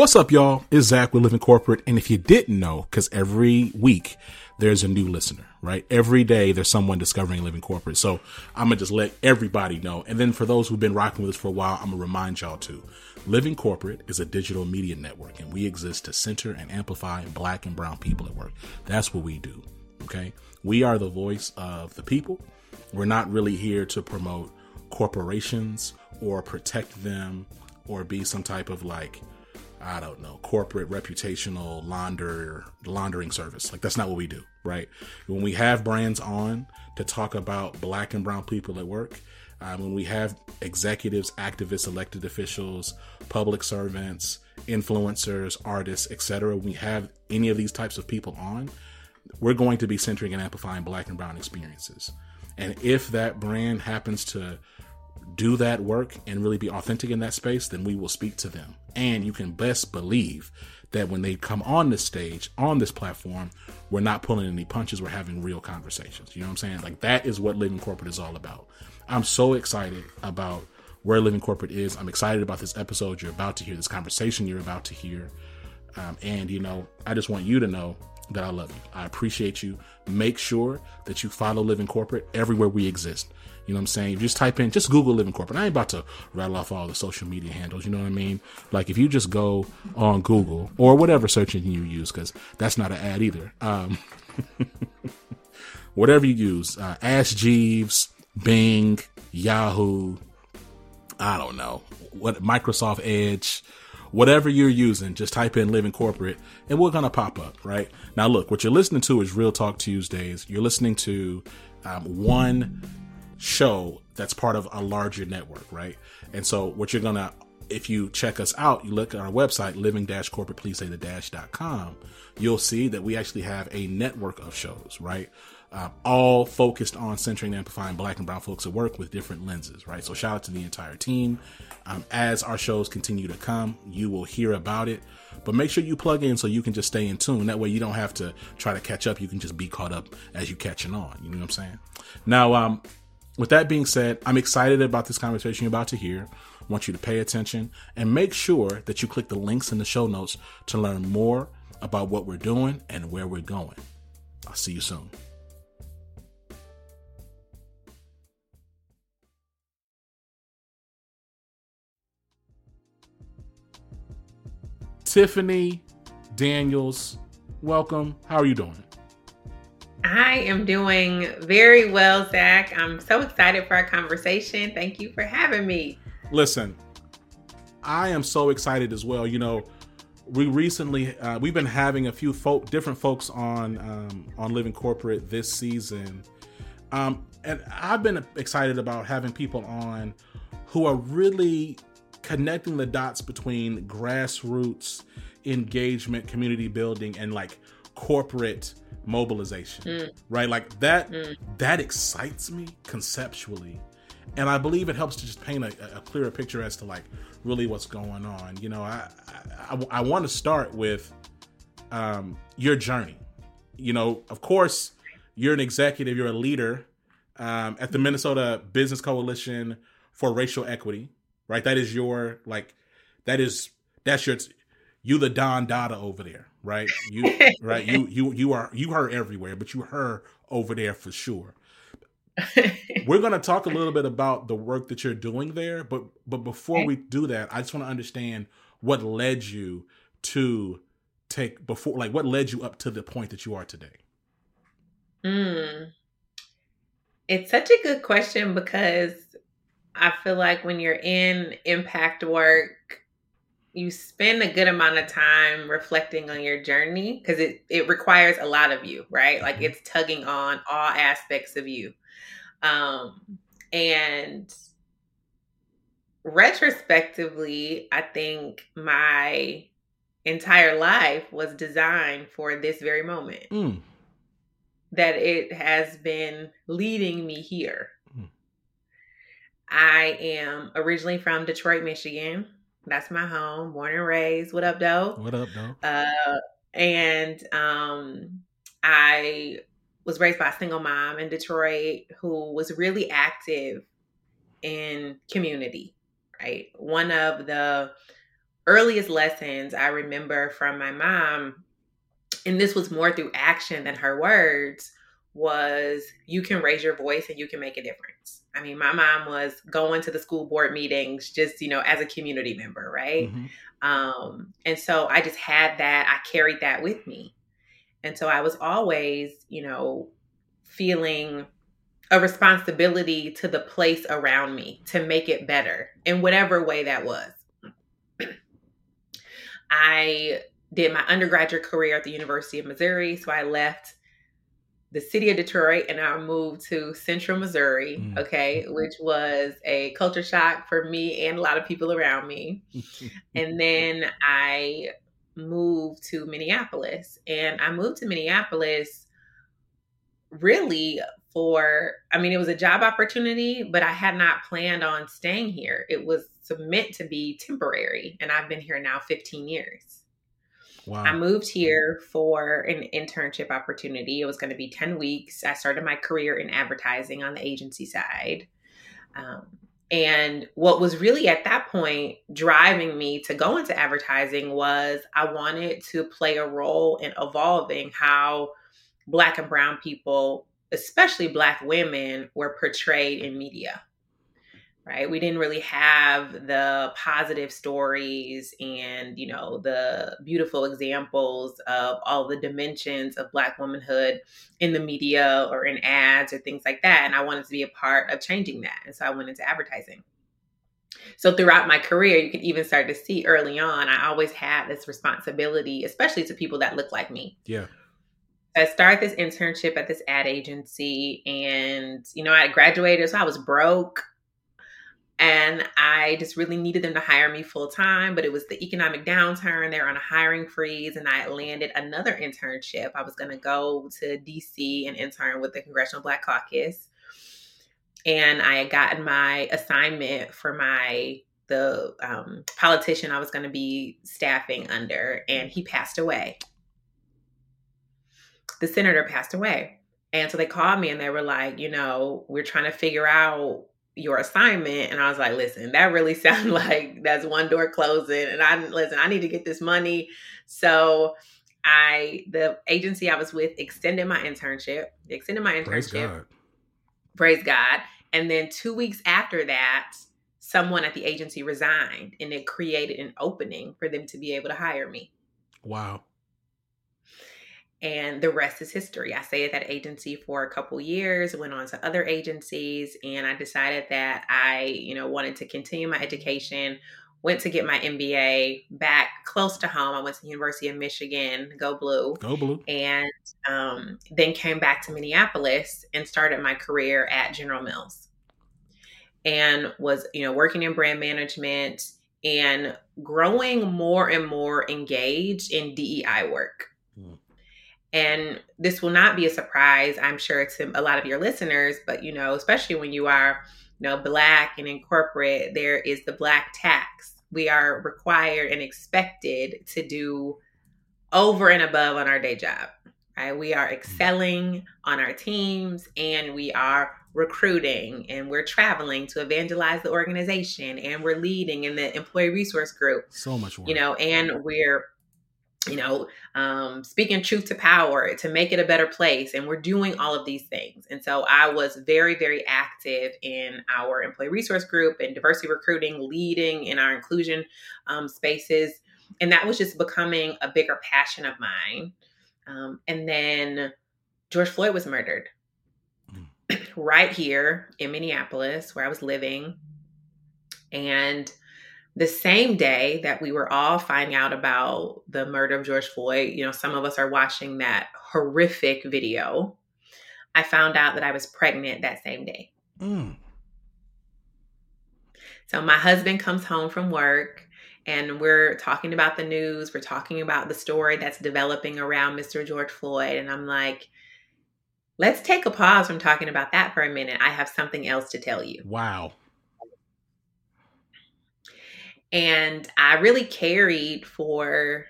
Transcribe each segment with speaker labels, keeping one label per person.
Speaker 1: What's up, y'all? It's Zach with Living Corporate. And if you didn't know, because every week there's a new listener, right? Every day there's someone discovering Living Corporate. So I'm going to just let everybody know. And then for those who've been rocking with us for a while, I'm going to remind y'all too. Living Corporate is a digital media network, and we exist to center and amplify black and brown people at work. That's what we do, okay? We are the voice of the people. We're not really here to promote corporations or protect them or be some type of like, I don't know, corporate reputational launder laundering service. Like that's not what we do, right? When we have brands on to talk about black and brown people at work, um, when we have executives, activists, elected officials, public servants, influencers, artists, etc., we have any of these types of people on, we're going to be centering and amplifying black and brown experiences. And if that brand happens to do that work and really be authentic in that space, then we will speak to them. And you can best believe that when they come on this stage, on this platform, we're not pulling any punches, we're having real conversations. You know what I'm saying? Like that is what Living Corporate is all about. I'm so excited about where Living Corporate is. I'm excited about this episode you're about to hear, this conversation you're about to hear. Um, and, you know, I just want you to know that I love you. I appreciate you. Make sure that you follow Living Corporate everywhere we exist. You know what I'm saying? You just type in, just Google Living Corporate. I ain't about to rattle off all the social media handles. You know what I mean? Like if you just go on Google or whatever search engine you use, because that's not an ad either. Um, whatever you use, uh, Ask Jeeves, Bing, Yahoo, I don't know, what Microsoft Edge, whatever you're using, just type in Living Corporate and we're going to pop up, right? Now, look, what you're listening to is Real Talk Tuesdays. You're listening to um, one show that's part of a larger network, right? And so, what you're going to, if you check us out, you look at our website, living corporate, please say the dash.com, you'll see that we actually have a network of shows, right? Uh, all focused on centering and amplifying black and brown folks at work with different lenses, right? So shout out to the entire team. Um, as our shows continue to come, you will hear about it. But make sure you plug in so you can just stay in tune. That way you don't have to try to catch up. You can just be caught up as you catching on. You know what I'm saying? Now, um, with that being said, I'm excited about this conversation you're about to hear. Want you to pay attention and make sure that you click the links in the show notes to learn more about what we're doing and where we're going. I'll see you soon. Tiffani Daniels, welcome. How are you doing?
Speaker 2: I am doing very well, Zach. I'm so excited for our conversation. Thank you for having me.
Speaker 1: Listen, I am so excited as well. You know, we recently uh, we've been having a few folk, different folks on um, on Living Corporate this season, um, and I've been excited about having people on who are really connecting the dots between grassroots engagement, community building, and like corporate mobilization, mm. right? Like that, mm. that excites me conceptually. And I believe it helps to just paint a, a clearer picture as to like really what's going on. You know, I, I, I, I want to start with um, your journey. You know, of course, you're an executive, you're a leader um, at the Minnesota Business Coalition for Racial Equity, right? That is your like, that is that's your you the Don Dada over there, right? You right you you you are you her everywhere, but you her over there for sure. We're to talk a little bit about the work that you're doing there, but but before we do that, I just want to understand what led you to take before like what led you up to the point that you are today.
Speaker 2: Mm. It's such a good question because I feel like when you're in impact work, you spend a good amount of time reflecting on your journey because it, it requires a lot of you, right? Like mm-hmm. it's tugging on all aspects of you. Um, and retrospectively, I think my entire life was designed for this very moment. Mm. That it has been leading me here. I am originally from Detroit, Michigan. That's my home, born and raised. What up, though?
Speaker 1: What up, though?
Speaker 2: Uh, and um, I was raised by a single mom in Detroit who was really active in community, right? One of the earliest lessons I remember from my mom, and this was more through action than her words, was you can raise your voice and you can make a difference. I mean, my mom was going to the school board meetings just, you know, as a community member, right? Mm-hmm. Um, and so I just had that, I carried that with me. And so I was always, you know, feeling a responsibility to the place around me to make it better in whatever way that was. I did my undergraduate career at the University of Missouri. So I left the city of Detroit and I moved to central Missouri, mm. okay, which was a culture shock for me and a lot of people around me. and then I moved to Minneapolis. And I moved to Minneapolis really for I mean it was a job opportunity, but I had not planned on staying here. It was meant to be temporary and I've been here now 15 years. Wow. I moved here for an internship opportunity. It was going to be 10 weeks. I started my career in advertising on the agency side. Um, and what was really at that point driving me to go into advertising was I wanted to play a role in evolving how Black and Brown people, especially Black women, were portrayed in media. Right? We didn't really have the positive stories and, you know, the beautiful examples of all the dimensions of Black womanhood in the media or in ads or things like that. And I wanted to be a part of changing that. And so I went into advertising. So throughout my career, you can even start to see early on, I always had this responsibility, especially to people that look like me.
Speaker 1: Yeah.
Speaker 2: I started this internship at this ad agency, and you know, I graduated, so I was broke, and I just really needed them to hire me full time. But it was the economic downturn; they're on a hiring freeze, and I landed another internship. I was going to go to DC and intern with the Congressional Black Caucus, and I had gotten my assignment for my the um, politician I was going to be staffing under, and he passed away the senator passed away. And so they called me and they were like, you know, we're trying to figure out your assignment. And I was like, listen, that really sounds like that's one door closing. And I listen, I need to get this money. So I the agency I was with extended my internship, extended my internship. Praise God. Praise God. And then two weeks after that, someone at the agency resigned and it created an opening for them to be able to hire me.
Speaker 1: Wow
Speaker 2: and the rest is history. I stayed at that agency for a couple years, went on to other agencies, and I decided that I, you know, wanted to continue my education. Went to get my MBA back close to home. I went to the University of Michigan, go blue,
Speaker 1: go blue,
Speaker 2: and um, then came back to Minneapolis and started my career at General Mills, and was you know working in brand management and growing more and more engaged in DEI work. And this will not be a surprise, I'm sure, to a lot of your listeners, but you know, especially when you are, you know, black and in corporate, there is the black tax. We are required and expected to do over and above on our day job. Right? We are mm. excelling on our teams and we are recruiting and we're traveling to evangelize the organization and we're leading in the employee resource group.
Speaker 1: So much work.
Speaker 2: You know, and we're you know, um, speaking truth to power to make it a better place. And we're doing all of these things. And so I was very, very active in our employee resource group and diversity recruiting, leading in our inclusion um, spaces. And that was just becoming a bigger passion of mine. Um, and then George Floyd was murdered mm. right here in Minneapolis, where I was living. And the same day that we were all finding out about the murder of George Floyd, you know, some of us are watching that horrific video. I found out that I was pregnant that same day. Mm. So my husband comes home from work and we're talking about the news, we're talking about the story that's developing around Mr. George Floyd. And I'm like, let's take a pause from talking about that for a minute. I have something else to tell you.
Speaker 1: Wow.
Speaker 2: And I really carried for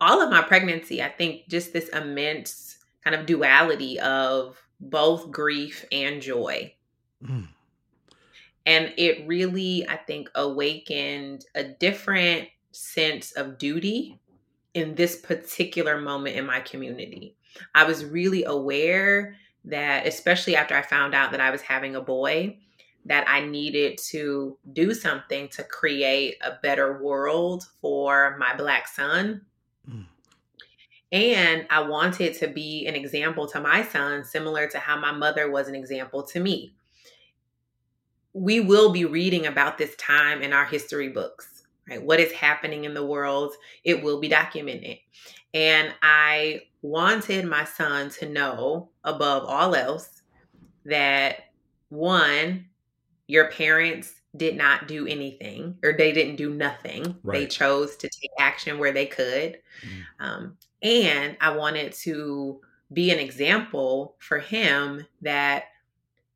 Speaker 2: all of my pregnancy, I think just this immense kind of duality of both grief and joy. Mm. And it really, I think, awakened a different sense of duty in this particular moment in my community. I was really aware that, especially after I found out that I was having a boy, that I needed to do something to create a better world for my Black son. Mm. And I wanted to be an example to my son, similar to how my mother was an example to me. We will be reading about this time in our history books, right? What is happening in the world, it will be documented. And I wanted my son to know, above all else, that one, your parents did not do anything or they didn't do nothing. Right. They chose to take action where they could. Mm. Um, and I wanted to be an example for him that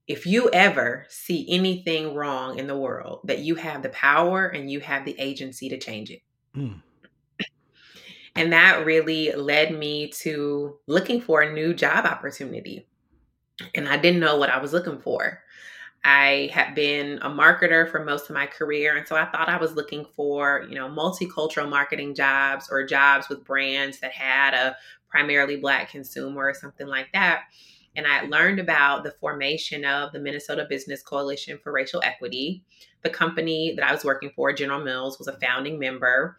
Speaker 2: if you ever see anything wrong in the world, that you have the power and you have the agency to change it. Mm. And that really led me to looking for a new job opportunity. And I didn't know what I was looking for. I had been a marketer for most of my career. And so I thought I was looking for, you know, multicultural marketing jobs or jobs with brands that had a primarily Black consumer or something like that. And I learned about the formation of the Minnesota Business Coalition for Racial Equity. The company that I was working for, General Mills, was a founding member.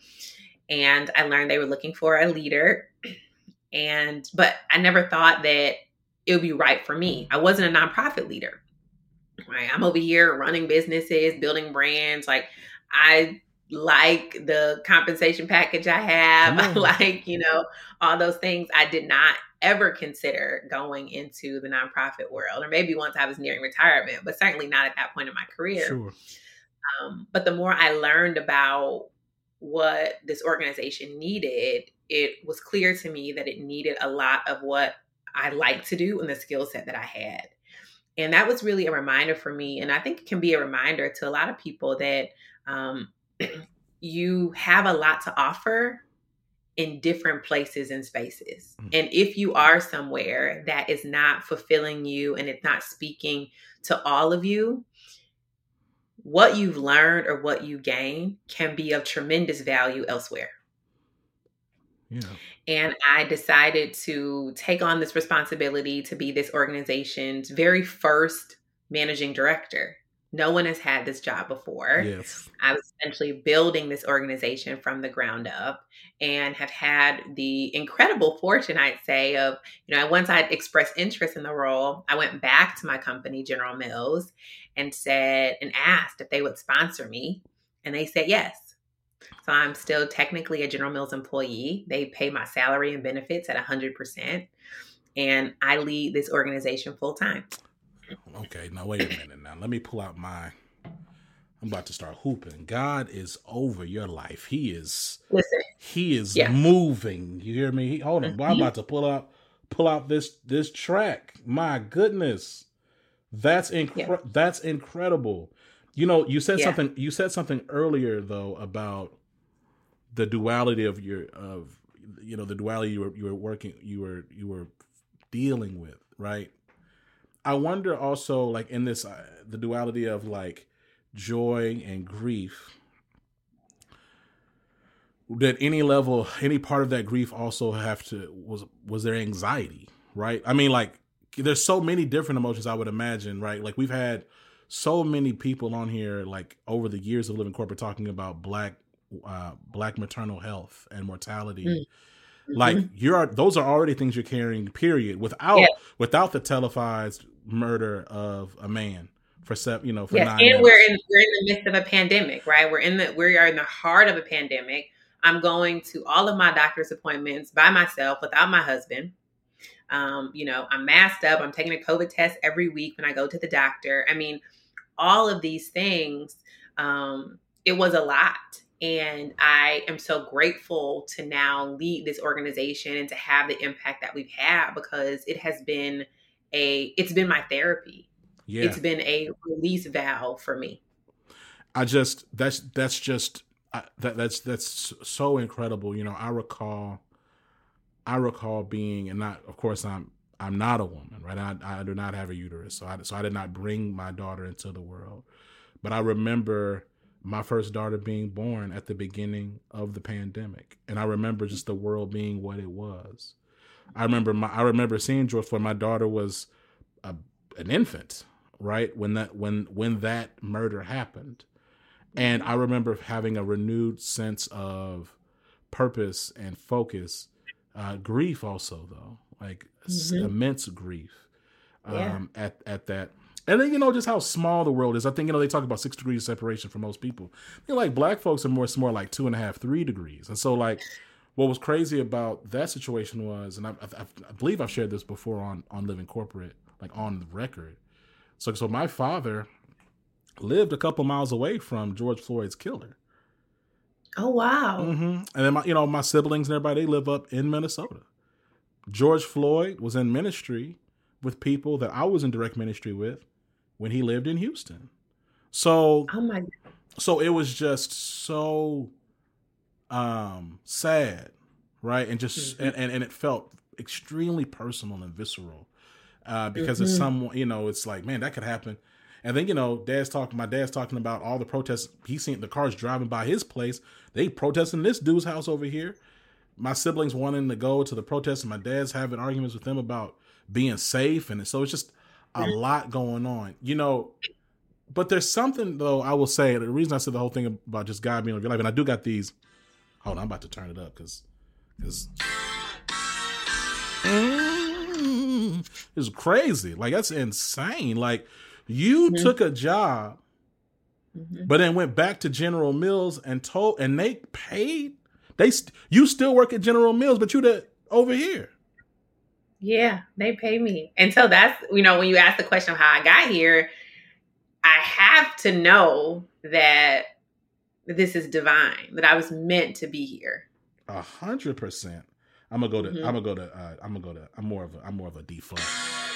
Speaker 2: And I learned they were looking for a leader. And, but I never thought that it would be right for me. I wasn't a nonprofit leader right? I'm over here running businesses, building brands. Like I like the compensation package I have. I like, you know, all those things. I did not ever consider going into the nonprofit world, or maybe once I was nearing retirement, but certainly not at that point in my career. Sure. Um, but the more I learned about what this organization needed, it was clear to me that it needed a lot of what I like to do and the skill set that I had. And that was really a reminder for me. And I think it can be a reminder to a lot of people that um, you have a lot to offer in different places and spaces. Mm-hmm. And if you are somewhere that is not fulfilling you and it's not speaking to all of you, what you've learned or what you gain can be of tremendous value elsewhere. Yeah. And I decided to take on this responsibility to be this organization's very first managing director. No one has had this job before. Yes. I was essentially building this organization from the ground up and have had the incredible fortune, I'd say, of, you know, once I'd expressed interest in the role, I went back to my company, General Mills, and said and asked if they would sponsor me. And they said yes. So I'm still technically a General Mills employee. They pay my salary and benefits at 100%. And I lead this organization full time.
Speaker 1: Okay, now wait a minute. Now let me pull out my I'm about to start hooping. God is over your life. He is
Speaker 2: Listen.
Speaker 1: He is yeah. moving. You hear me? He, hold on. Mm-hmm. I'm about to pull out pull out this this track. My goodness. That's incre- yeah. that's incredible. You know, you said yeah. something you said something earlier though about the duality of your of you know the duality you were you were working you were you were dealing with, right? I wonder also like in this uh, the duality of like joy and grief did any level any part of that grief also have to was was there anxiety right i mean like there's so many different emotions i would imagine right like we've had so many people on here like over the years of living corporate talking about black uh black maternal health and mortality mm. like mm-hmm. you're those are already things you're carrying period without yeah. without the televised murder of a man for seven, you know, for
Speaker 2: yes,
Speaker 1: nine.
Speaker 2: And we're in we're in the midst of a pandemic, right? We're in the we are in the heart of a pandemic. I'm going to all of my doctor's appointments by myself without my husband. Um, you know, I'm masked up. I'm taking a COVID test every week when I go to the doctor. I mean, all of these things. Um, it was a lot. And I am so grateful to now lead this organization and to have the impact that we've had because it has been a it's been my therapy yeah. it's been a release valve for me.
Speaker 1: I just that's that's just I, that that's that's so incredible. You know, I recall, I recall being, and not of course I'm I'm not a woman, right? I I do not have a uterus, so I so I did not bring my daughter into the world, but I remember my first daughter being born at the beginning of the pandemic, and I remember just the world being what it was. I remember my I remember seeing George when my daughter was a, an infant, right when that when when that murder happened and i remember having a renewed sense of purpose and focus uh grief also though like mm-hmm. immense grief um yeah. at at that and then you know just how small the world is. I think you know they talk about six degrees of separation for most people. You know, like black folks are more it's more like two and a half, three degrees. And so like what was crazy about that situation was, and I, I, I believe I've shared this before on on Living Corporate, like on the record, so, so my father lived a couple miles away from George Floyd's killer.
Speaker 2: Oh wow!
Speaker 1: Mm-hmm. And then my, you know, my siblings and everybody they live up in Minnesota. George Floyd was in ministry with people that I was in direct ministry with when he lived in Houston. So,
Speaker 2: oh my,
Speaker 1: so it was just so um sad, right? And just mm-hmm. and, and it felt extremely personal and visceral uh, because mm-hmm. it's someone you know it's like man that could happen and then you know dad's talking my dad's talking about all the protests he's seen the cars driving by his place they protesting this dude's house over here my siblings wanting to go to the protest and my dad's having arguments with them about being safe and so it's just a lot going on you know but there's something though i will say the reason i said the whole thing about just god being over your life and i do got these hold on i'm about to turn it up because because is crazy. Like that's insane. Like you mm-hmm. took a job, mm-hmm. but then went back to General Mills and told, and they paid. They you still work at General Mills, but you the over here.
Speaker 2: Yeah, they pay me, and so that's you know when you ask the question of how I got here, I have to know that this is divine, that I was meant to be here.
Speaker 1: A hundred percent. I'm gonna go to. Mm-hmm. I'm gonna go to. Uh, I'm gonna go to. I'm more of a. I'm more of a D flat.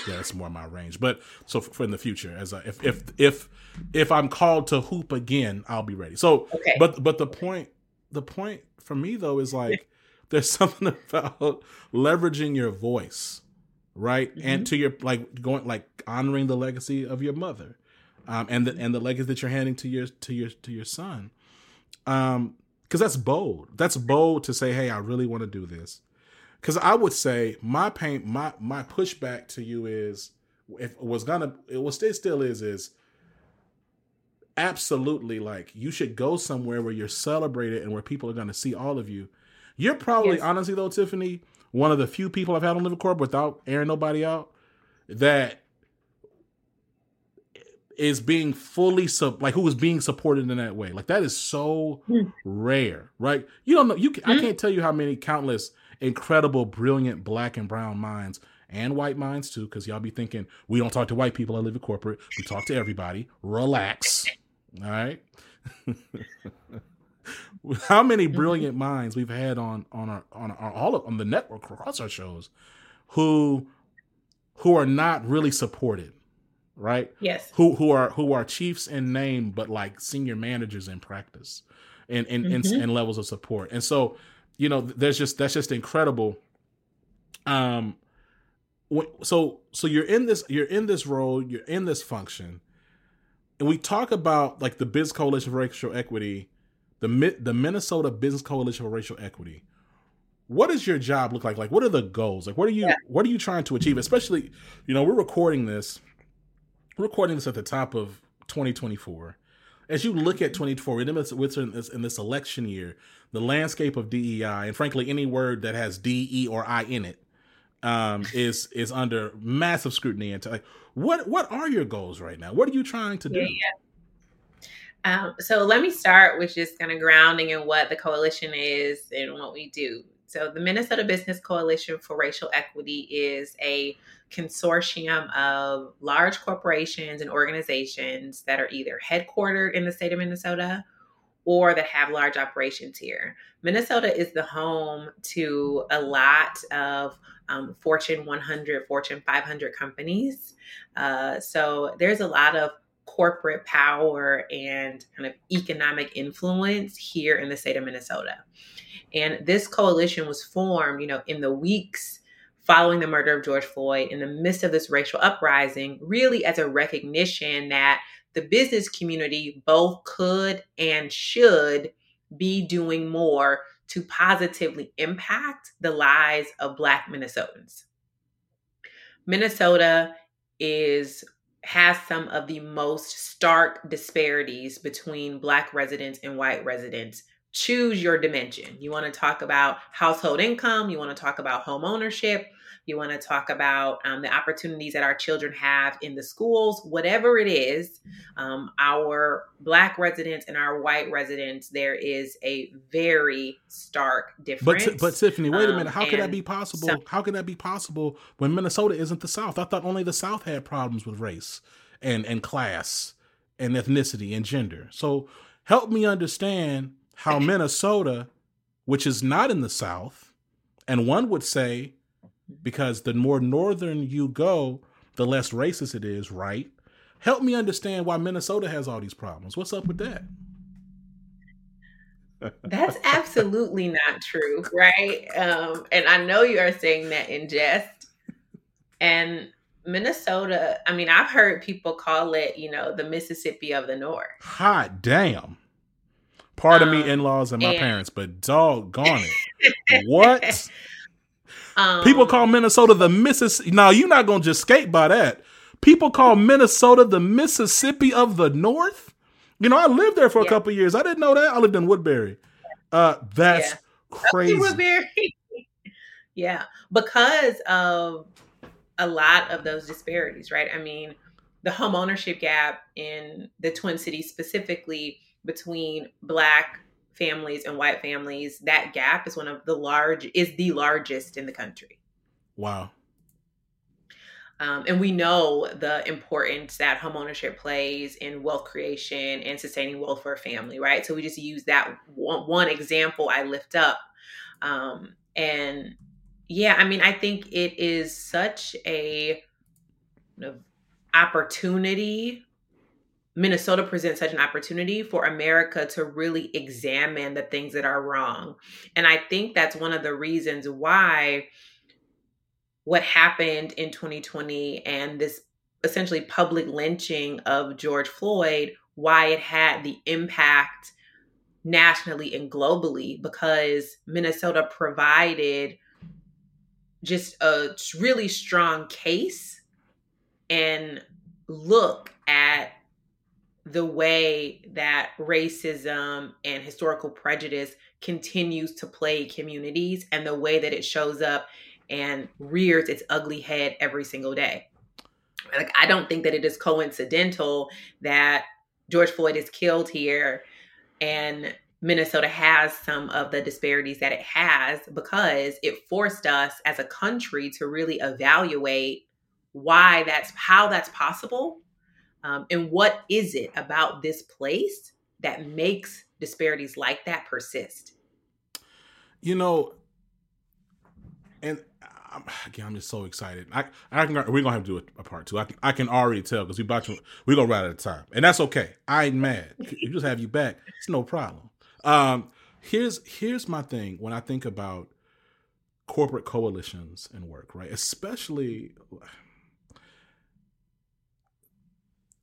Speaker 1: Yeah, that's more my range. But so for, for in the future, as if if if if I'm called to hoop again, I'll be ready. So, okay. but but the point the point for me though is like there's something about leveraging your voice, right, mm-hmm. and to your like going like honoring the legacy of your mother, um, and the and the legacy that you're handing to your to your to your son, um, because that's bold. That's bold to say, hey, I really want to do this because I would say my pain, my my pushback to you is if it was gonna it was it still is is absolutely like you should go somewhere where you're celebrated and where people are gonna see all of you. You're probably yes. honestly though, Tiffani, one of the few people I've had on Living Corp without airing nobody out that is being fully sub like who is being supported in that way. Like that is so mm. rare, right? You don't know. You can, mm. I hmm? can't tell you how many countless incredible, brilliant black and brown minds and white minds too, because y'all be thinking we don't talk to white people. I live in corporate. We talk to everybody. Relax. All right. How many
Speaker 2: Mm-hmm.
Speaker 1: brilliant minds we've had on on our on our all of, on the network across our shows, who who are not really supported, right?
Speaker 2: Yes.
Speaker 1: Who who are who are chiefs in name, but like senior managers in practice, and and and,
Speaker 2: Mhm.
Speaker 1: and levels of support. And so, you know, there's just that's just incredible. Um, so so you're in this you're in this role, you're in this function, and we talk about like the Biz Coalition for Racial Equity, the the Minnesota Business Coalition for Racial Equity. What does your job look like? Like, what are the goals? Like, what are you
Speaker 2: Yeah.
Speaker 1: what are you trying to achieve? Especially, you know, we're recording this, we're recording this at the top of 2024. As you look at 24, in this, in this, in this election year, the landscape of DEI, and frankly, any word that has D, E, or I in it, um, is is under massive scrutiny. And like, what what are your goals right now? What are you trying to do?
Speaker 2: Yeah, Um, so let me start with just kind of grounding in what the coalition is and what we do. So the Minnesota Business Coalition for Racial Equity is a consortium of large corporations and organizations that are either headquartered in the state of Minnesota or that have large operations here. Minnesota is the home to a lot of um, Fortune 100, Fortune 500 companies. Uh, so there's a lot of corporate power and kind of economic influence here in the state of Minnesota. And this coalition was formed, you know, in the weeks following the murder of George Floyd, in the midst of this racial uprising, really as a recognition that the business community both could and should be doing more to positively impact the lives of Black Minnesotans. Minnesota is has some of the most stark disparities between black residents and white residents. Choose your dimension. You want to talk about household income you want to talk about home ownership you want to talk about um, the opportunities that our children have in the schools whatever it is um, our black residents and our white residents there is a very stark difference
Speaker 1: But but Tiffani, wait a
Speaker 2: Um,
Speaker 1: minute. How could that be possible?
Speaker 2: some-
Speaker 1: How can that be possible when Minnesota isn't the South? I thought only the South had problems with race and and class and ethnicity and gender. So help me understand how Minnesota, which is not in the South, and one would say because the more northern you go, the less racist it is, right? Help me understand why Minnesota has all these problems. What's up with that?
Speaker 2: That's absolutely not true, right? Um, and I know you are saying that in jest. And Minnesota, I mean, I've heard people call it, you know, the Mississippi of the North.
Speaker 1: Hot damn. Pardon me,
Speaker 2: Um,
Speaker 1: in laws and my
Speaker 2: and-
Speaker 1: parents, but doggone it. what?
Speaker 2: Um,
Speaker 1: People call Minnesota the Mississippi. Now, you're not going to just skate by that. People call Minnesota the Mississippi of the North. You know, I lived there for a
Speaker 2: Yeah.
Speaker 1: couple years. I didn't know that. I lived in Woodbury. Uh, that's
Speaker 2: Yeah.
Speaker 1: crazy.
Speaker 2: Very, yeah, because of a lot of those disparities, right? I mean, the home ownership gap in the Twin Cities, specifically between Black families and white families, that gap is one of the large, is the largest in the country.
Speaker 1: Wow.
Speaker 2: Um, and we know the importance that homeownership plays in wealth creation and sustaining wealth for a family, right? So we just use that one, one example I lift up. Um, and yeah, I mean, I think it is such a you know, opportunity. Minnesota presents such an opportunity for America to really examine the things that are wrong. And I think that's one of the reasons why what happened in 2020 and this essentially public lynching of George Floyd, why it had the impact nationally and globally, because Minnesota provided just a really strong case and look at the way that racism and historical prejudice continues to plague communities and the way that it shows up and rears its ugly head every single day. Like I don't think that it is coincidental that George Floyd is killed here and Minnesota has some of the disparities that it has because it forced us as a country to really evaluate why that's how that's possible Um, and what is it about this place that makes disparities like that persist?
Speaker 1: You know, and I'm, again, I'm just so excited. I, I can, we're gonna have to do a, a part two. I can, I can already tell because we about to, we're gonna run out of time, and that's okay. I ain't mad. We just have you back. It's no problem. Um, here's here's my thing when I think about corporate coalitions and work, right? Especially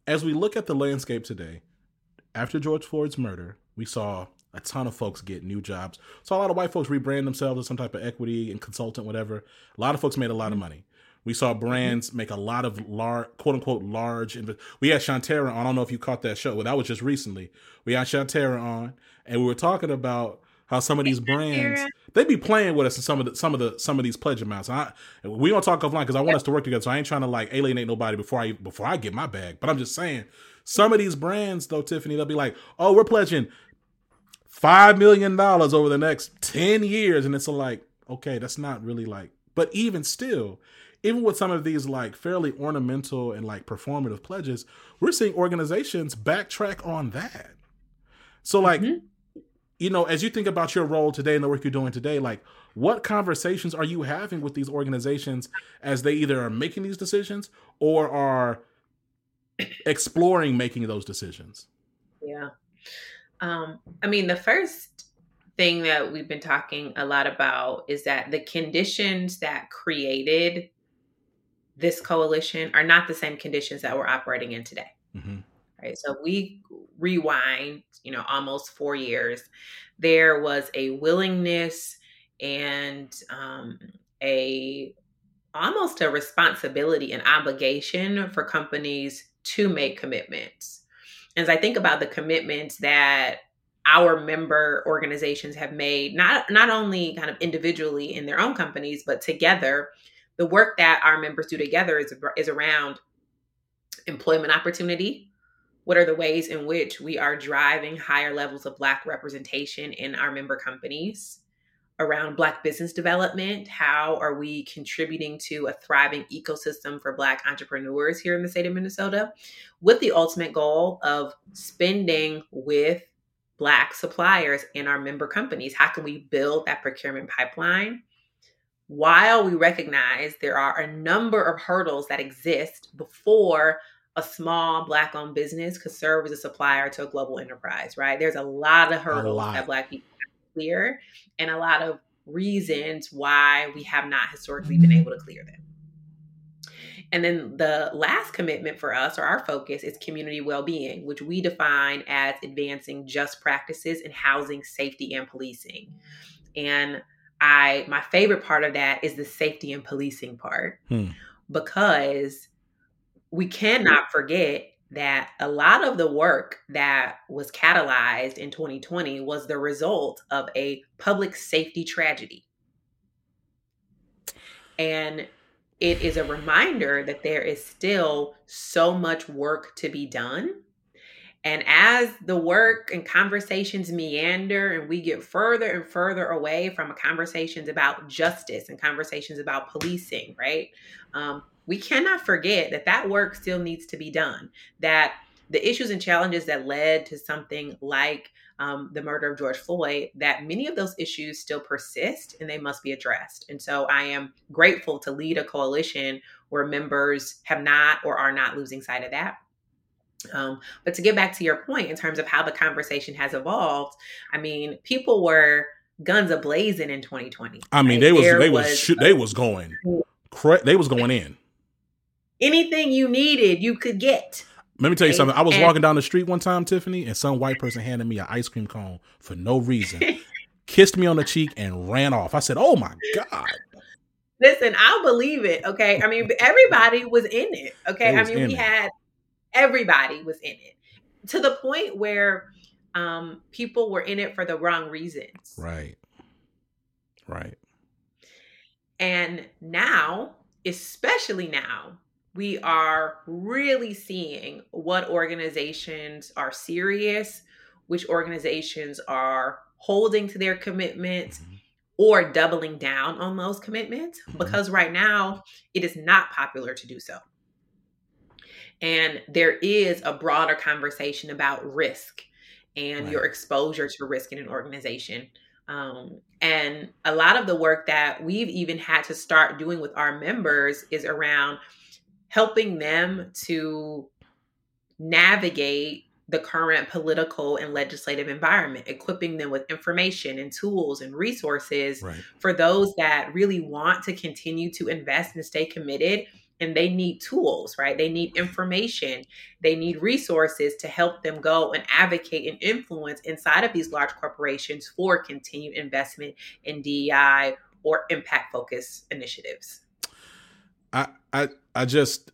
Speaker 1: as we look at the landscape today, after George Floyd's murder, we saw a ton of folks get new jobs. Saw a lot of white folks rebrand themselves as some type of equity and consultant, whatever. A lot of folks made a lot of money. We saw brands make a lot of large, quote unquote, large. Inv- we had Shantara on. I don't know if you caught that show. Well, that was just recently. We had Shantara on, and we were talking about how some of these brands they be playing with us in some of the some of the some of these pledge amounts. I we gonna talk offline because I want us to work together. So I ain't trying to like alienate nobody before I before I get my bag. But I'm just saying some of these brands though, Tiffani, they'll be like, oh, we're pledging five million dollars over the next ten years, and it's like, okay, that's not really like. But even still, even with some of these like fairly ornamental and like performative pledges, we're seeing organizations backtrack on that. So like. Mm-hmm you know, as you think about your role today and the work you're doing today, like what conversations are you having with these organizations as they either are making these decisions or are exploring making those decisions?
Speaker 2: Yeah. Um, I mean, the first thing that we've been talking a lot about is that the conditions that created this coalition are not the same conditions that we're operating in today. Mm-hmm right? So we rewind, you know, almost four years. There was a willingness and um, a almost a responsibility and obligation for companies to make commitments. As I think about the commitments that our member organizations have made, not not only kind of individually in their own companies, but together, the work that our members do together is is around employment opportunity, what are the ways in which we are driving higher levels of Black representation in our member companies? Around Black business development, how are we contributing to a thriving ecosystem for Black entrepreneurs here in the state of Minnesota? With the ultimate goal of spending with Black suppliers in our member companies. How can we build that procurement pipeline? While we recognize there are a number of hurdles that exist before a small black owned business could serve as a supplier to a global enterprise, right? There's a lot of hurdles lot. that black people clear and a lot of reasons why we have not historically been able to clear them. And then the last commitment for us, or our focus, is community well being, which we define as advancing just practices in housing, safety, and policing. And I, my favorite part of that is the safety and policing part, hmm. because we cannot forget that a lot of the work that was catalyzed in 2020 was the result of a public safety tragedy. And it is a reminder that there is still so much work to be done. And as the work and conversations meander and we get further and further away from conversations about justice and conversations about policing, right? Um, we cannot forget that that work still needs to be done. That the issues and challenges that led to something like um, the murder of George Floyd, that many of those issues still persist and they must be addressed. And so I am grateful to lead a coalition where members have not or are not losing sight of that. Um, but to get back to your point in terms of how the conversation has evolved, I mean, people were guns ablazing in 2020.
Speaker 1: I mean, right? they was there they was, was they was going they was going in
Speaker 2: anything you needed, you could get.
Speaker 1: Let me tell you and, something. I was and, walking down the street one time, Tiffani, and some white person handed me an ice cream cone for no reason, kissed me on the cheek, and ran off. I said, "Oh my god."
Speaker 2: Listen, I'll believe it. Okay, I mean, everybody was in it. Okay, I mean, we it. had everybody was in it to the point where um, people were in it for the wrong reasons.
Speaker 1: Right. Right.
Speaker 2: And now, especially now, we are really seeing what organizations are serious, which organizations are holding to their commitments mm-hmm. or doubling down on those commitments mm-hmm. because right now it is not popular to do so. And there is a broader conversation about risk and right. your exposure to risk in an organization. Um, and a lot of the work that we've even had to start doing with our members is around helping them to navigate the current political and legislative environment, equipping them with information and tools and resources right. for those that really want to continue to invest and stay committed. And they need tools, right? They need information. They need resources to help them go and advocate and influence inside of these large corporations for continued investment in DEI or impact focused initiatives.
Speaker 1: I, I I just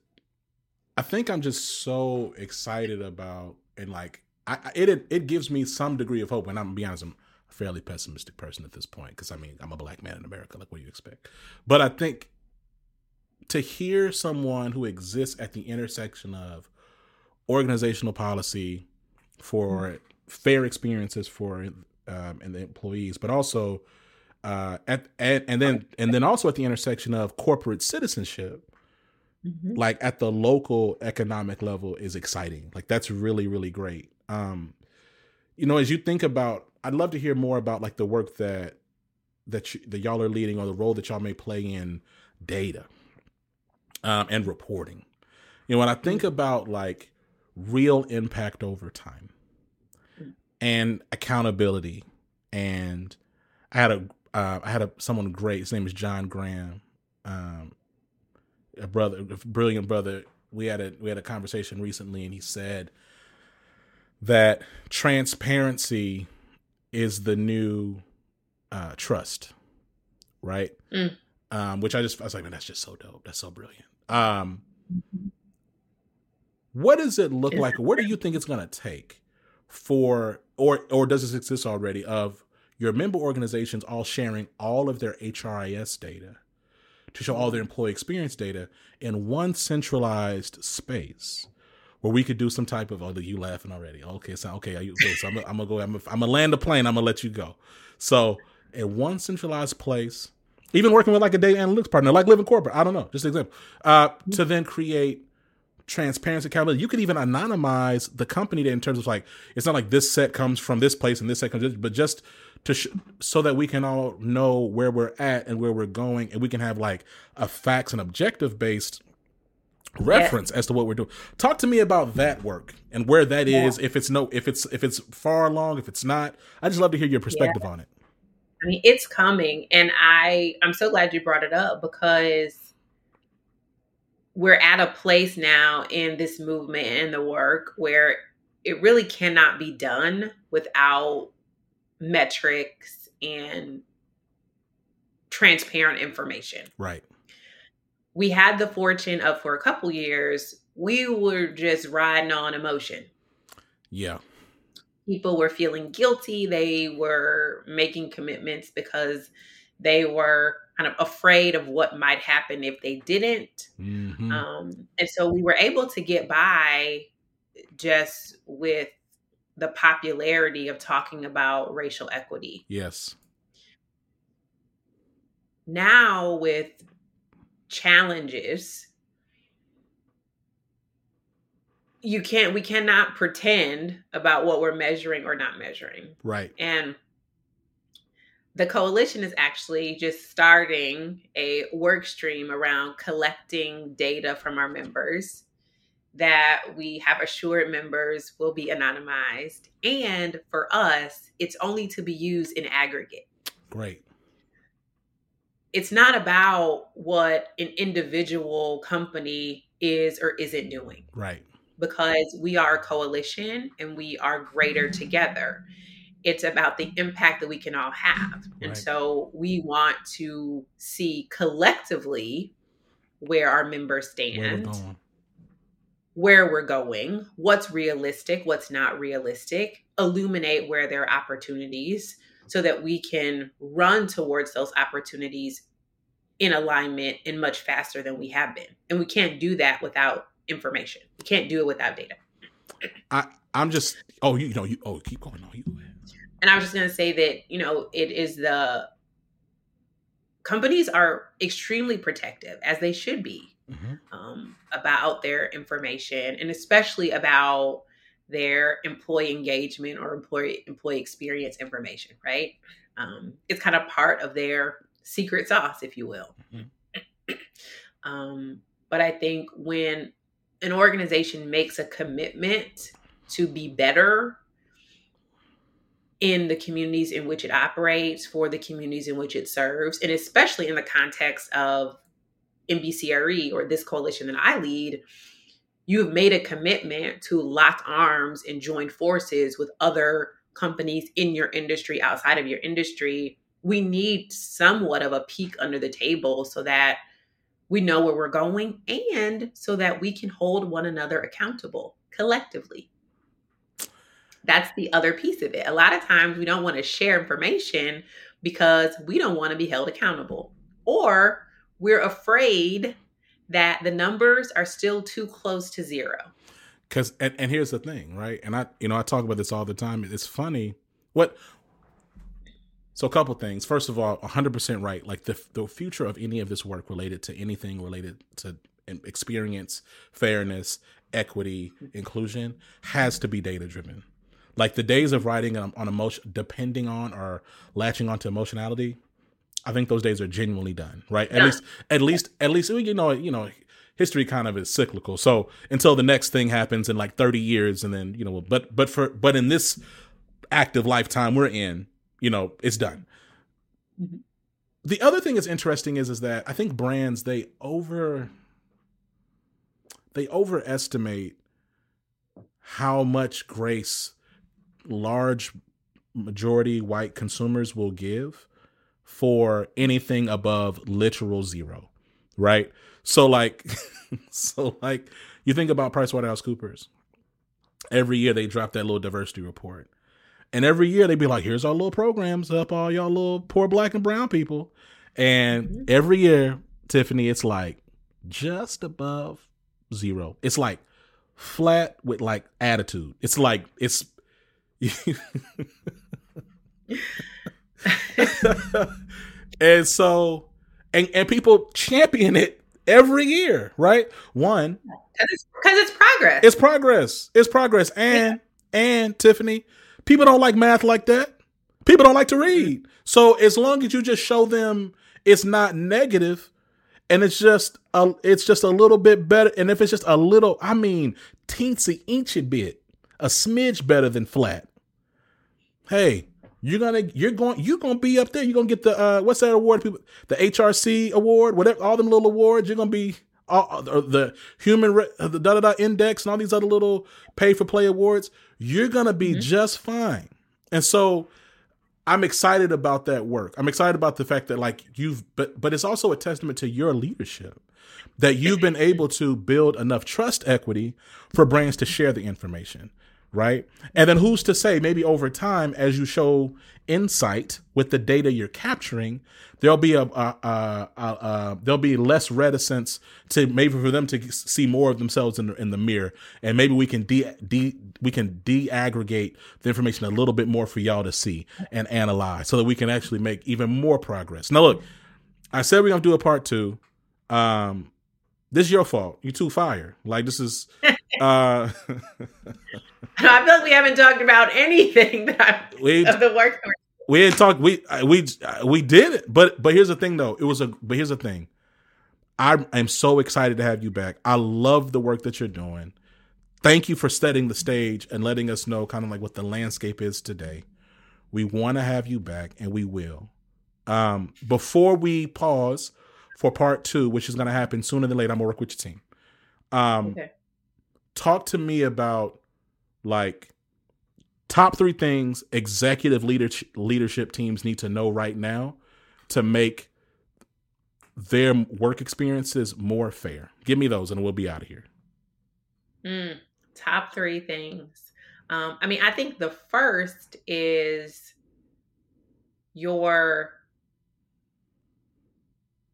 Speaker 1: I think I'm just so excited about and like I, it it gives me some degree of hope. And I'm gonna be honest, I'm a fairly pessimistic person at this point because I mean I'm a black man in America. Like what do you expect? But I think to hear someone who exists at the intersection of organizational policy for fair experiences for um, and the employees, but also uh, at, at and then and then also at the intersection of corporate citizenship mm-hmm. like at the local economic level is exciting. Like that's really really great. Um, you know, as you think about, I'd love to hear more about like the work that that you, that y'all are leading or the role that y'all may play in data um, and reporting. You know, when I think mm-hmm. about like real impact over time and accountability, and I had a uh, I had a someone great. His name is John Graham. Um, a brother, a brilliant brother. We had a we had a conversation recently, and he said that transparency is the new uh, trust, right? Mm. Um, which I just I was like, man, that's just so dope. That's so brilliant. Um, what does it look like? What do you think it's going to take for, or or does this exist already? Of your member organizations all sharing all of their HRIS data to show all their employee experience data in one centralized space where we could do some type of oh you laughing already. Okay so okay, okay so I'm, I'm gonna go I'm gonna land the plane I'm gonna let you go. So in one centralized place even working with like a data analytics partner like living corporate I don't know just an example uh, to then create transparency accountability you could even anonymize the company in terms of like it's not like this set comes from this place and this set comes but just to sh- so that we can all know where we're at and where we're going and we can have like a facts and objective based reference yeah. as to what we're doing talk to me about that work and where that yeah. is. if it's no if it's if it's far along if it's not i just love to hear your perspective yeah. on it
Speaker 2: i mean it's coming and i i'm so glad you brought it up because we're at a place now in this movement and the work where it really cannot be done without metrics and transparent information.
Speaker 1: Right.
Speaker 2: We had the fortune of for a couple years, we were just riding on emotion.
Speaker 1: Yeah.
Speaker 2: People were feeling guilty. They were making commitments because they were kind of afraid of what might happen if they didn't. Mm-hmm. Um, and so we were able to get by just with the popularity of talking about racial equity.
Speaker 1: Yes.
Speaker 2: Now, with challenges, you can't, we cannot pretend about what we're measuring or not measuring.
Speaker 1: Right.
Speaker 2: And the coalition is actually just starting a work stream around collecting data from our members that we have assured members will be anonymized. And for us, it's only to be used in aggregate.
Speaker 1: Great.
Speaker 2: It's not about what an individual company is or isn't doing.
Speaker 1: Right.
Speaker 2: Because we are a coalition and we are greater together. It's about the impact that we can all have. And so we want to see collectively where our members stand where we're going, what's realistic, what's not realistic, illuminate where there are opportunities so that we can run towards those opportunities in alignment and much faster than we have been. And we can't do that without information. We can't do it without data.
Speaker 1: I I'm just oh you, know you oh keep going on you
Speaker 2: And I was just going to say that, you know, it is the companies are extremely protective as they should be mm-hmm. um, about their information and especially about their employee engagement or employee employee experience information, right? Um, it's kind of part of their secret sauce, if you will. Mm-hmm. um, but I think when an organization makes a commitment to be better in the communities in which it operates, for the communities in which it serves, and especially in the context of MBCRE or this coalition that I lead, you have made a commitment to lock arms and join forces with other companies in your industry, outside of your industry. We need somewhat of a peek under the table so that we know where we're going and so that we can hold one another accountable collectively. That's the other piece of it. A lot of times we don't want to share information because we don't want to be held accountable or we're afraid that the numbers are still too close to zero.
Speaker 1: Cuz and, and here's the thing, right? And I you know I talk about this all the time. It's funny. What so a couple things. First of all, 100% right. Like the the future of any of this work related to anything related to experience, fairness, equity, inclusion has to be data driven. Like the days of writing on, on emotion, depending on or latching onto emotionality, I think those days are genuinely done. Right? At yeah. least, at least, at least, you know, you know, history kind of is cyclical. So until the next thing happens in like 30 years, and then you know, but but for but in this active lifetime we're in, you know, it's done. Mm-hmm. The other thing that's interesting is is that I think brands they over they overestimate how much grace large majority white consumers will give for anything above literal zero, right? So like, so like, you think about PricewaterhouseCoopers. Every year they drop that little diversity report, and every year they be like, "Here's our little programs help all y'all little poor black and brown people." And mm-hmm. every year, Tiffani, it's like just above zero. It's like flat with like attitude. It's like it's and so and and people champion it every year, right? One
Speaker 2: because it's, it's, progress.
Speaker 1: It's progress. It's progress. And yeah. and Tiffani, people don't like math like that. People don't like to mm-hmm. read. So as long as you just show them it's not negative and it's just a it's just a little bit better and if it's just a little I mean teensy inch bit, a smidge better than flat hey, you're gonna you're going you're gonna be up there. You're gonna get the uh, what's that award? People, the HRC award, whatever, all them little awards. You're gonna be all, the human re, the da da da index and all these other little pay for play awards. You're gonna be mm-hmm. just fine. And so I'm excited about that work. I'm excited about the fact that like you've but but it's also a testament to your leadership that you've been able to build enough trust equity for brands to share the information right? And then who's to say maybe over time, as you show insight with the data you're capturing, there'll be a, a, a, a there'll be less reticence to maybe for them to see more of themselves in the, in the mirror, and maybe we can de, de we can de-aggregate the information a little bit more for y'all to see and analyze, so that we can actually make even more progress. Now, look, I said we're gonna do a part two. Um, this is your fault. You too fire. Like this is. uh
Speaker 2: I feel like we haven't talked about anything that I, we, of the work.
Speaker 1: We had talked. We we we did it, but but here's the thing, though. It was a. But here's the thing. I am so excited to have you back. I love the work that you're doing. Thank you for setting the stage and letting us know kind of like what the landscape is today. We want to have you back, and we will. Um, before we pause for part two, which is going to happen sooner than later, I'm gonna work with your team. Um, okay. Talk to me about like top three things executive leadership leadership teams need to know right now to make their work experiences more fair. Give me those, and we'll be out of here.
Speaker 2: Mm, top three things. Um, I mean, I think the first is your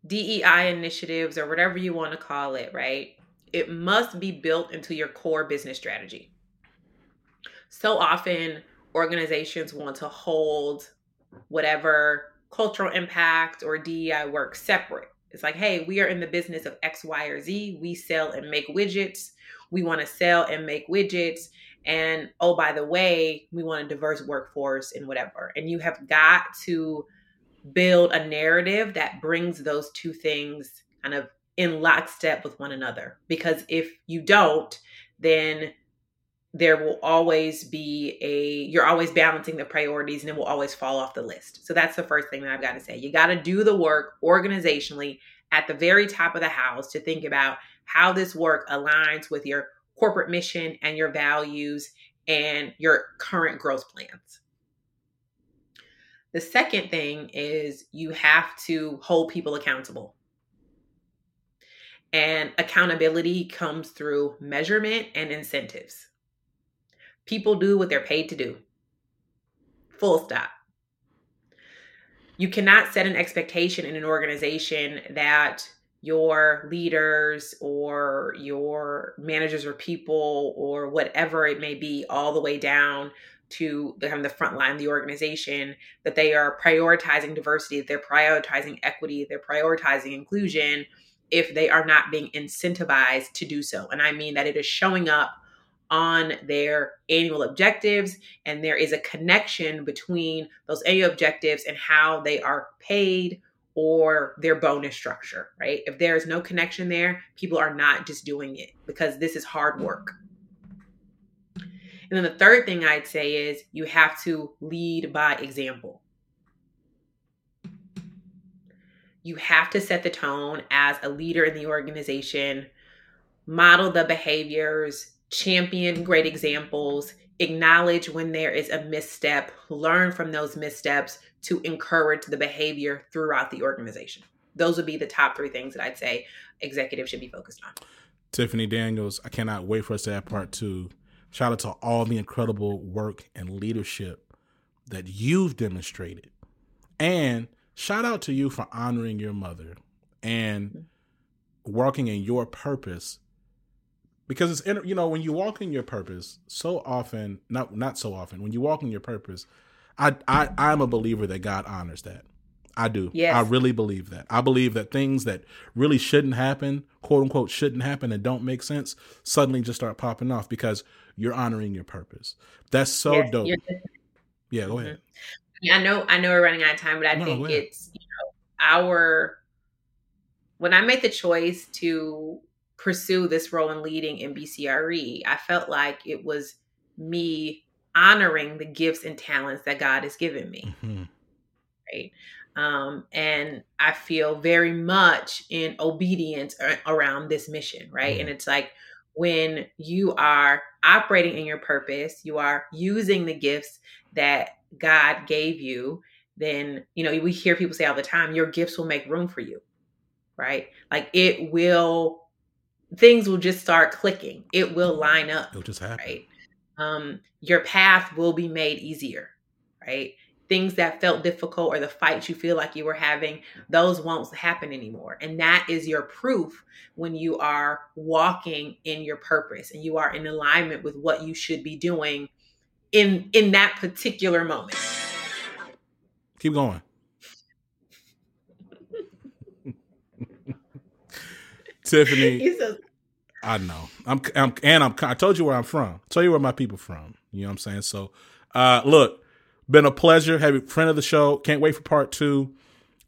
Speaker 2: DEI initiatives or whatever you want to call it, right? It must be built into your core business strategy so often organizations want to hold whatever cultural impact or DEI work separate, It's like, hey, we are in the business of X, Y, or Z. We sell and make widgets. We want to sell and make widgets. And oh, by the way, we want a diverse workforce and whatever. And you have got to build a narrative that brings those two things kind of in lockstep with one another. Because if you don't, then there will always be a you're always balancing the priorities and it will always fall off the list. So that's the first thing that I've got to say. You got to do the work organizationally at the very top of the house to think about how this work aligns with your corporate mission and your values and your current growth plans. The second thing is you have to hold people accountable. And accountability comes through measurement and incentives. People do what they're paid to do. Full stop. You cannot set an expectation in an organization that your leaders or your managers or people or whatever it may be, all the way down to the, front line of the organization, that they are prioritizing diversity, they're prioritizing equity, they're prioritizing inclusion if they are not being incentivized to do so. And I mean that it is showing up on their annual objectives and there is a connection between those annual objectives and how they are paid or their bonus structure, right? If there is no connection there, people are not just doing it because this is hard work. And then the third thing I'd say is you have to lead by example. You have to set the tone as a leader in the organization, model the behaviors, champion great examples, acknowledge when there is a misstep, learn from those missteps to encourage the behavior throughout the organization. Those would be the top three things that I'd say executives should be focused on.
Speaker 1: Tiffani Daniels, I cannot wait for us to have part two. Shout out to all the incredible work and leadership that you've demonstrated. And shout out to you for honoring your mother and mm-hmm. working in your purpose because it's you know when you walk in your purpose so often not not so often when you walk in your purpose i i i'm a believer that god honors that. I do. Yes. i really believe that. I believe that things that really shouldn't happen quote unquote shouldn't happen and don't make sense suddenly just start popping off because you're honoring your purpose. That's so yes, dope. yeah go ahead.
Speaker 2: Mm-hmm. i know i know we're running out of time but i no, think it's you know our when i made the choice to pursue this role in leading MBCRE. I felt like it was me honoring the gifts and talents that God has given me. Mm-hmm. Right. Um, and I feel very much in obedience around this mission. Right. Mm-hmm. And it's like when you are operating in your purpose, you are using the gifts that God gave you, then, you know, we hear people say all the time, your gifts will make room for you. Right. Like it will things will just start clicking. It will line up.
Speaker 1: It'll just happen.
Speaker 2: Right. Um, your path will be made easier. Right. Things that felt difficult or the fights you feel like you were having, those won't happen anymore. And that is your proof when you are walking in your purpose and you are in alignment with what you should be doing in in that particular moment.
Speaker 1: Keep going. Tiffani. So- I know. I'm, I'm and I'm. I told you where I'm from. I told you where my people from. You know what I'm saying. So, uh, look, been a pleasure. Have a friend of the show. Can't wait for part two.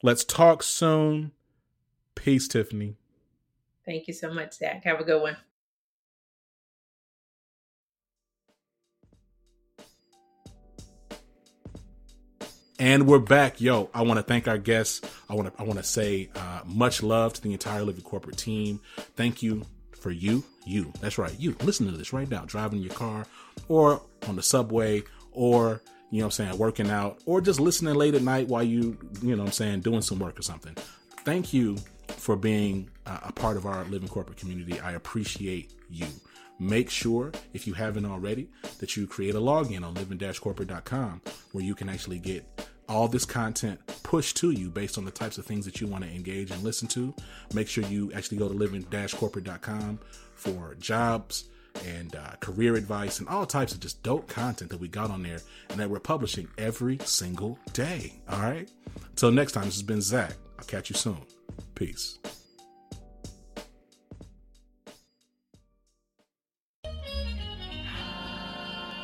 Speaker 1: Let's talk soon. Peace, Tiffani.
Speaker 2: Thank you so much, Zach. Have a good one.
Speaker 1: And we're back, yo. I want to thank our guests. I want to I want to say uh, much love to the entire Living Corporate team. Thank you for you, you. That's right, you. Listen to this right now, driving your car, or on the subway, or you know I'm saying, working out, or just listening late at night while you you know I'm saying doing some work or something. Thank you for being a part of our Living Corporate community. I appreciate you. Make sure, if you haven't already, that you create a login on living-corporate.com where you can actually get all this content pushed to you based on the types of things that you want to engage and listen to. Make sure you actually go to living-corporate.com for jobs and uh, career advice and all types of just dope content that we got on there and that we're publishing every single day. All right. Until next time, this has been Zach. I'll catch you soon. Peace.